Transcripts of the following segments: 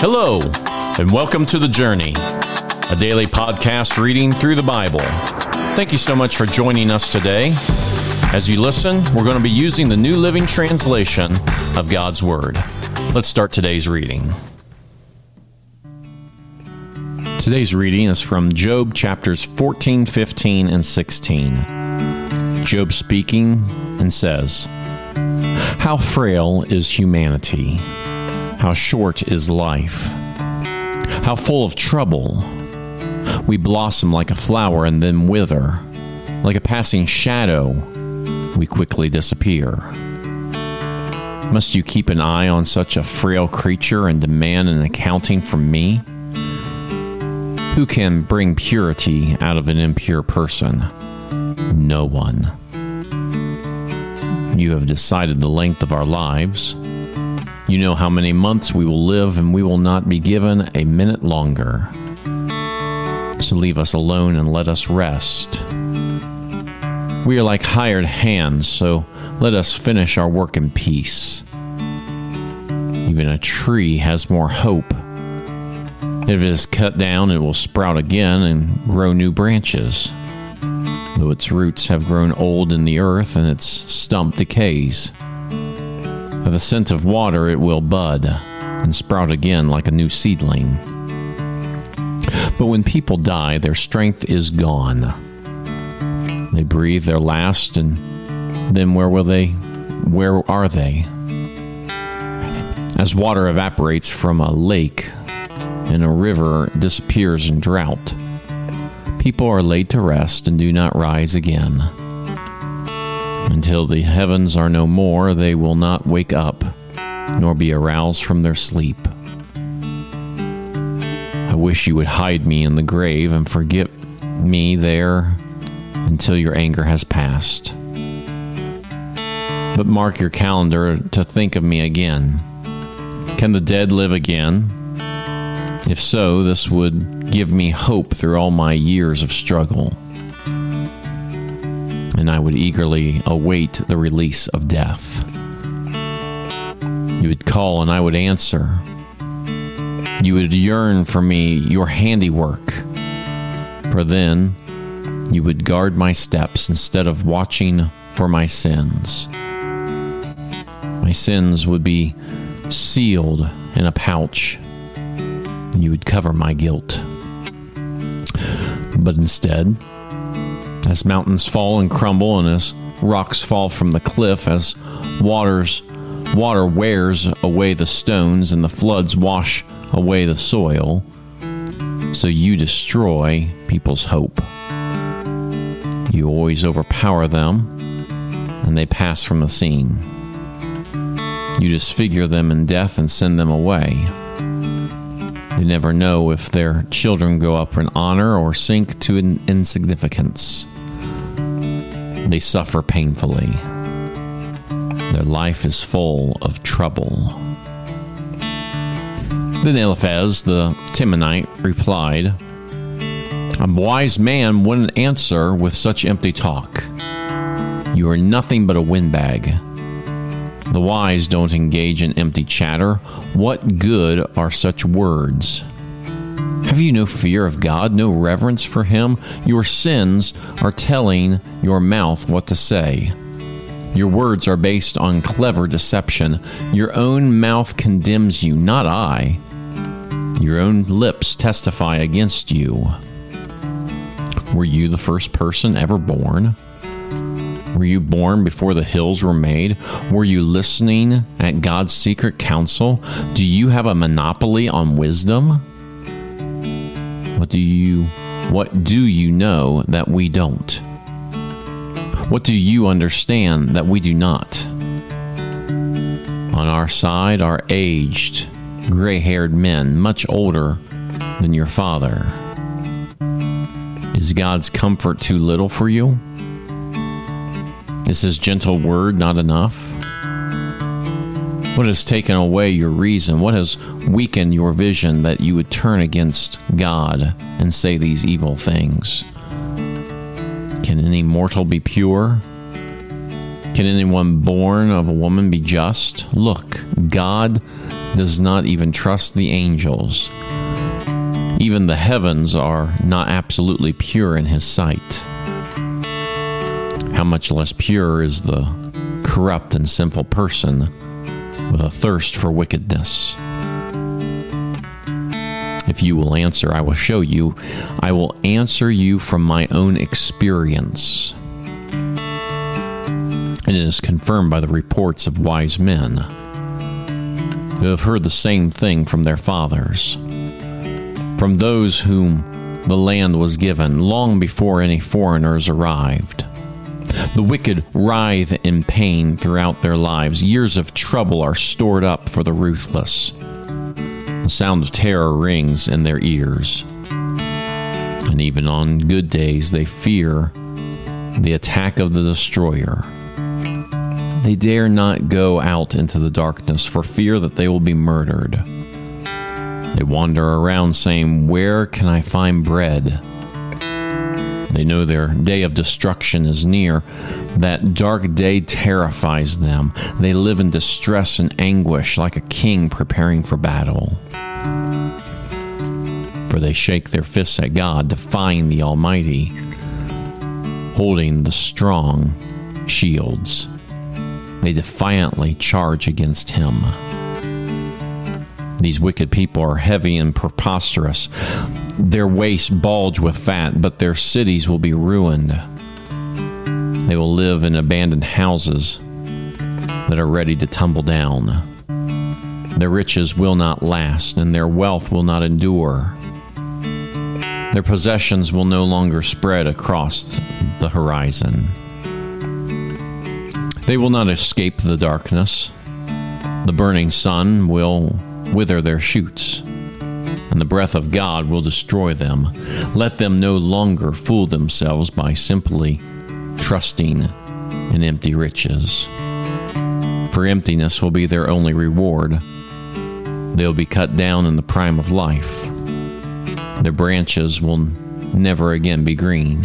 Hello, and welcome to The Journey, a daily podcast reading through the Bible. Thank you so much for joining us today. As you listen, we're going to be using the New Living Translation of God's Word. Let's start today's reading. Today's reading is from Job chapters 14, 15, and 16. Job speaking and says, How frail is humanity! How short is life! How full of trouble! We blossom like a flower and then wither. Like a passing shadow, we quickly disappear. Must you keep an eye on such a frail creature and demand an accounting from me? Who can bring purity out of an impure person? No one. You have decided the length of our lives. You know how many months we will live, and we will not be given a minute longer. So leave us alone and let us rest. We are like hired hands, so let us finish our work in peace. Even a tree has more hope if it is cut down, it will sprout again and grow new branches. Though its roots have grown old in the earth and its stump decays. By the scent of water, it will bud and sprout again like a new seedling. But when people die, their strength is gone. They breathe their last, and then where will they? Where are they? As water evaporates from a lake, and a river disappears in drought. People are laid to rest and do not rise again. Until the heavens are no more, they will not wake up, nor be aroused from their sleep. I wish you would hide me in the grave and forget me there until your anger has passed. But mark your calendar to think of me again. Can the dead live again? If so, this would give me hope through all my years of struggle. And I would eagerly await the release of death. You would call and I would answer. You would yearn for me, your handiwork. For then you would guard my steps instead of watching for my sins. My sins would be sealed in a pouch you would cover my guilt. But instead, as mountains fall and crumble, and as rocks fall from the cliff, as waters water wears away the stones and the floods wash away the soil, so you destroy people's hope. You always overpower them, and they pass from the scene. You disfigure them in death and send them away. They never know if their children go up in honor or sink to insignificance. They suffer painfully. Their life is full of trouble. Then Eliphaz the Temanite replied, A wise man wouldn't answer with such empty talk. You are nothing but a windbag. The wise don't engage in empty chatter. What good are such words? Have you no fear of God, no reverence for Him? Your sins are telling your mouth what to say. Your words are based on clever deception. Your own mouth condemns you, not I. Your own lips testify against you. Were you the first person ever born? Were you born before the hills were made? Were you listening at God's secret counsel? Do you have a monopoly on wisdom? What do you what do you know that we don't? What do you understand that we do not? On our side are aged, gray haired men, much older than your father. Is God's comfort too little for you? Is his gentle word not enough? What has taken away your reason? What has weakened your vision that you would turn against God and say these evil things? Can any mortal be pure? Can anyone born of a woman be just? Look, God does not even trust the angels. Even the heavens are not absolutely pure in his sight. How much less pure is the corrupt and sinful person with a thirst for wickedness? If you will answer, I will show you. I will answer you from my own experience. And it is confirmed by the reports of wise men who have heard the same thing from their fathers, from those whom the land was given long before any foreigners arrived. The wicked writhe in pain throughout their lives. Years of trouble are stored up for the ruthless. The sound of terror rings in their ears. And even on good days, they fear the attack of the destroyer. They dare not go out into the darkness for fear that they will be murdered. They wander around saying, Where can I find bread? They know their day of destruction is near. That dark day terrifies them. They live in distress and anguish like a king preparing for battle. For they shake their fists at God, defying the Almighty, holding the strong shields. They defiantly charge against Him. These wicked people are heavy and preposterous. Their waists bulge with fat, but their cities will be ruined. They will live in abandoned houses that are ready to tumble down. Their riches will not last, and their wealth will not endure. Their possessions will no longer spread across the horizon. They will not escape the darkness. The burning sun will wither their shoots, and the breath of God will destroy them. Let them no longer fool themselves by simply trusting in empty riches. For emptiness will be their only reward. They'll be cut down in the prime of life. Their branches will never again be green.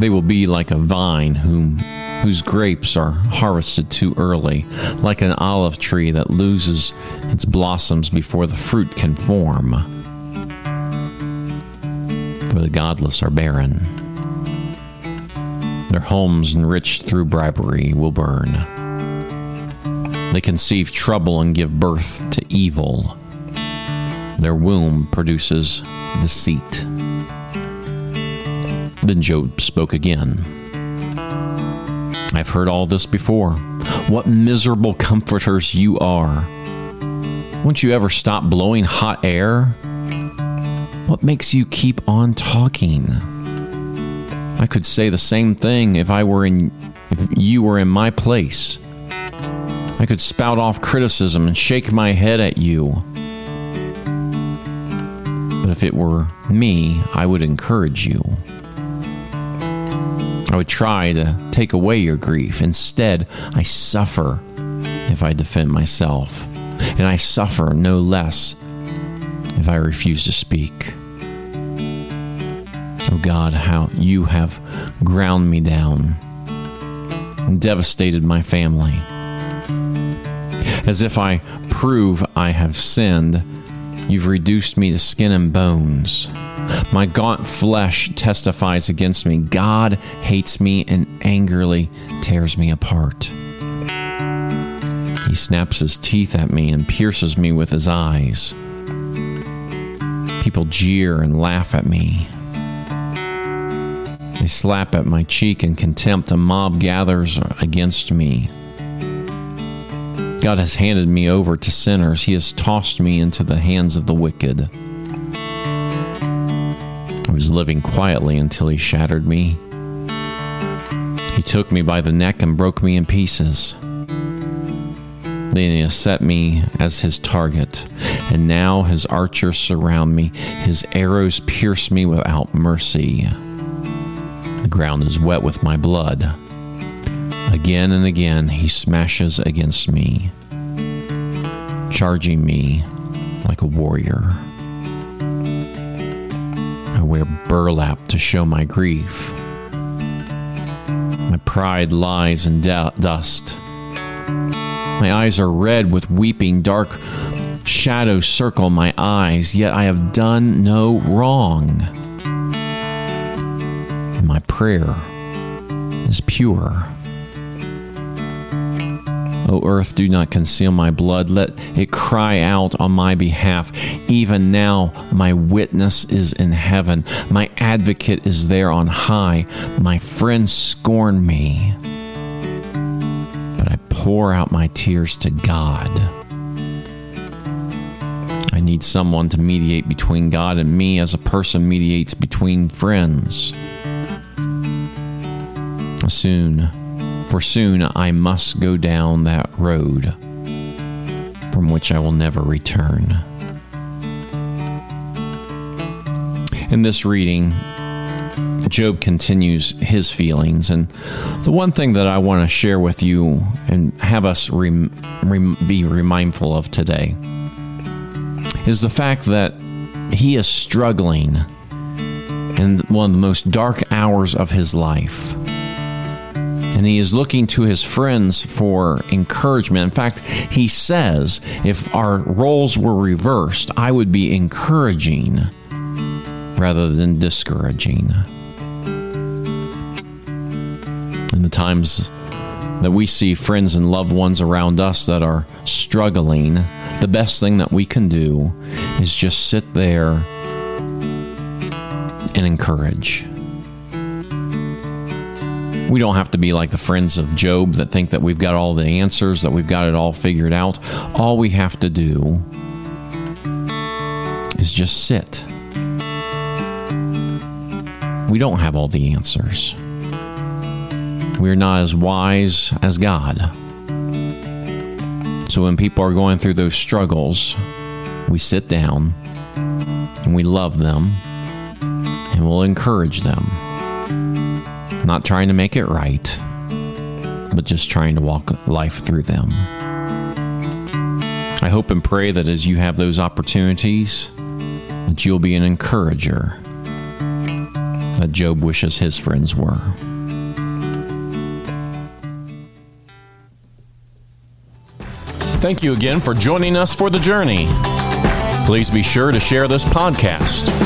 They will be like a vine whom whose grapes are harvested too early, like an olive tree that loses its blossoms before the fruit can form. For the godless are barren. Their homes enriched through bribery will burn. They conceive trouble and give birth to evil. Their womb produces deceit. Then Job spoke again. I've heard all this before. What miserable comforters you are. Won't you ever stop blowing hot air? What makes you keep on talking? I could say the same thing if I were in if you were in my place. I could spout off criticism and shake my head at you. But if it were me, I would encourage you. I would try to take away your grief. Instead, I suffer if I defend myself, and I suffer no less if I refuse to speak. Oh God, how you have ground me down and devastated my family. As if I prove I have sinned, you've reduced me to skin and bones. My gaunt flesh testifies against me. God hates me and angrily tears me apart. He snaps his teeth at me and pierces me with his eyes. People jeer and laugh at me. They slap at my cheek in contempt. A mob gathers against me. God has handed me over to sinners. He has tossed me into the hands of the wicked I was living quietly until he shattered me. He took me by the neck and broke me in pieces. Then he set me as his target, and now his archers surround me. His arrows pierce me without mercy. The ground is wet with my blood. Again and again he smashes against me, charging me like a warrior I wear burlap to show my grief. My pride lies in da- dust. My eyes are red with weeping, dark shadows circle my eyes, yet I have done no wrong. My prayer is pure. O earth, do not conceal my blood. Let it cry out on my behalf. Even now, my witness is in heaven. My advocate is there on high. My friends scorn me. But I pour out my tears to God. I need someone to mediate between God and me as a person mediates between friends. Soon for soon I must go down that road from which I will never return. In this reading, Job continues his feelings. And the one thing that I want to share with you and have us rem- rem- be remindful of today is the fact that he is struggling in one of the most dark hours of his life and he is looking to his friends for encouragement. In fact, he says, if our roles were reversed, I would be encouraging rather than discouraging. In the times that we see friends and loved ones around us that are struggling, the best thing that we can do is just sit there and encourage. Mm-hmm. We don't have to be like the friends of Job that think that we've got all the answers, that we've got it all figured out. All we have to do is just sit. We don't have all the answers. We're not as wise as God. So when people are going through those struggles, we sit down and we love them and we'll encourage them not trying to make it right, but just trying to walk life through them. I hope and pray that as you have those opportunities, that you'll be an encourager that Job wishes his friends were. Thank you again for joining us for the journey. Please be sure to share this podcast.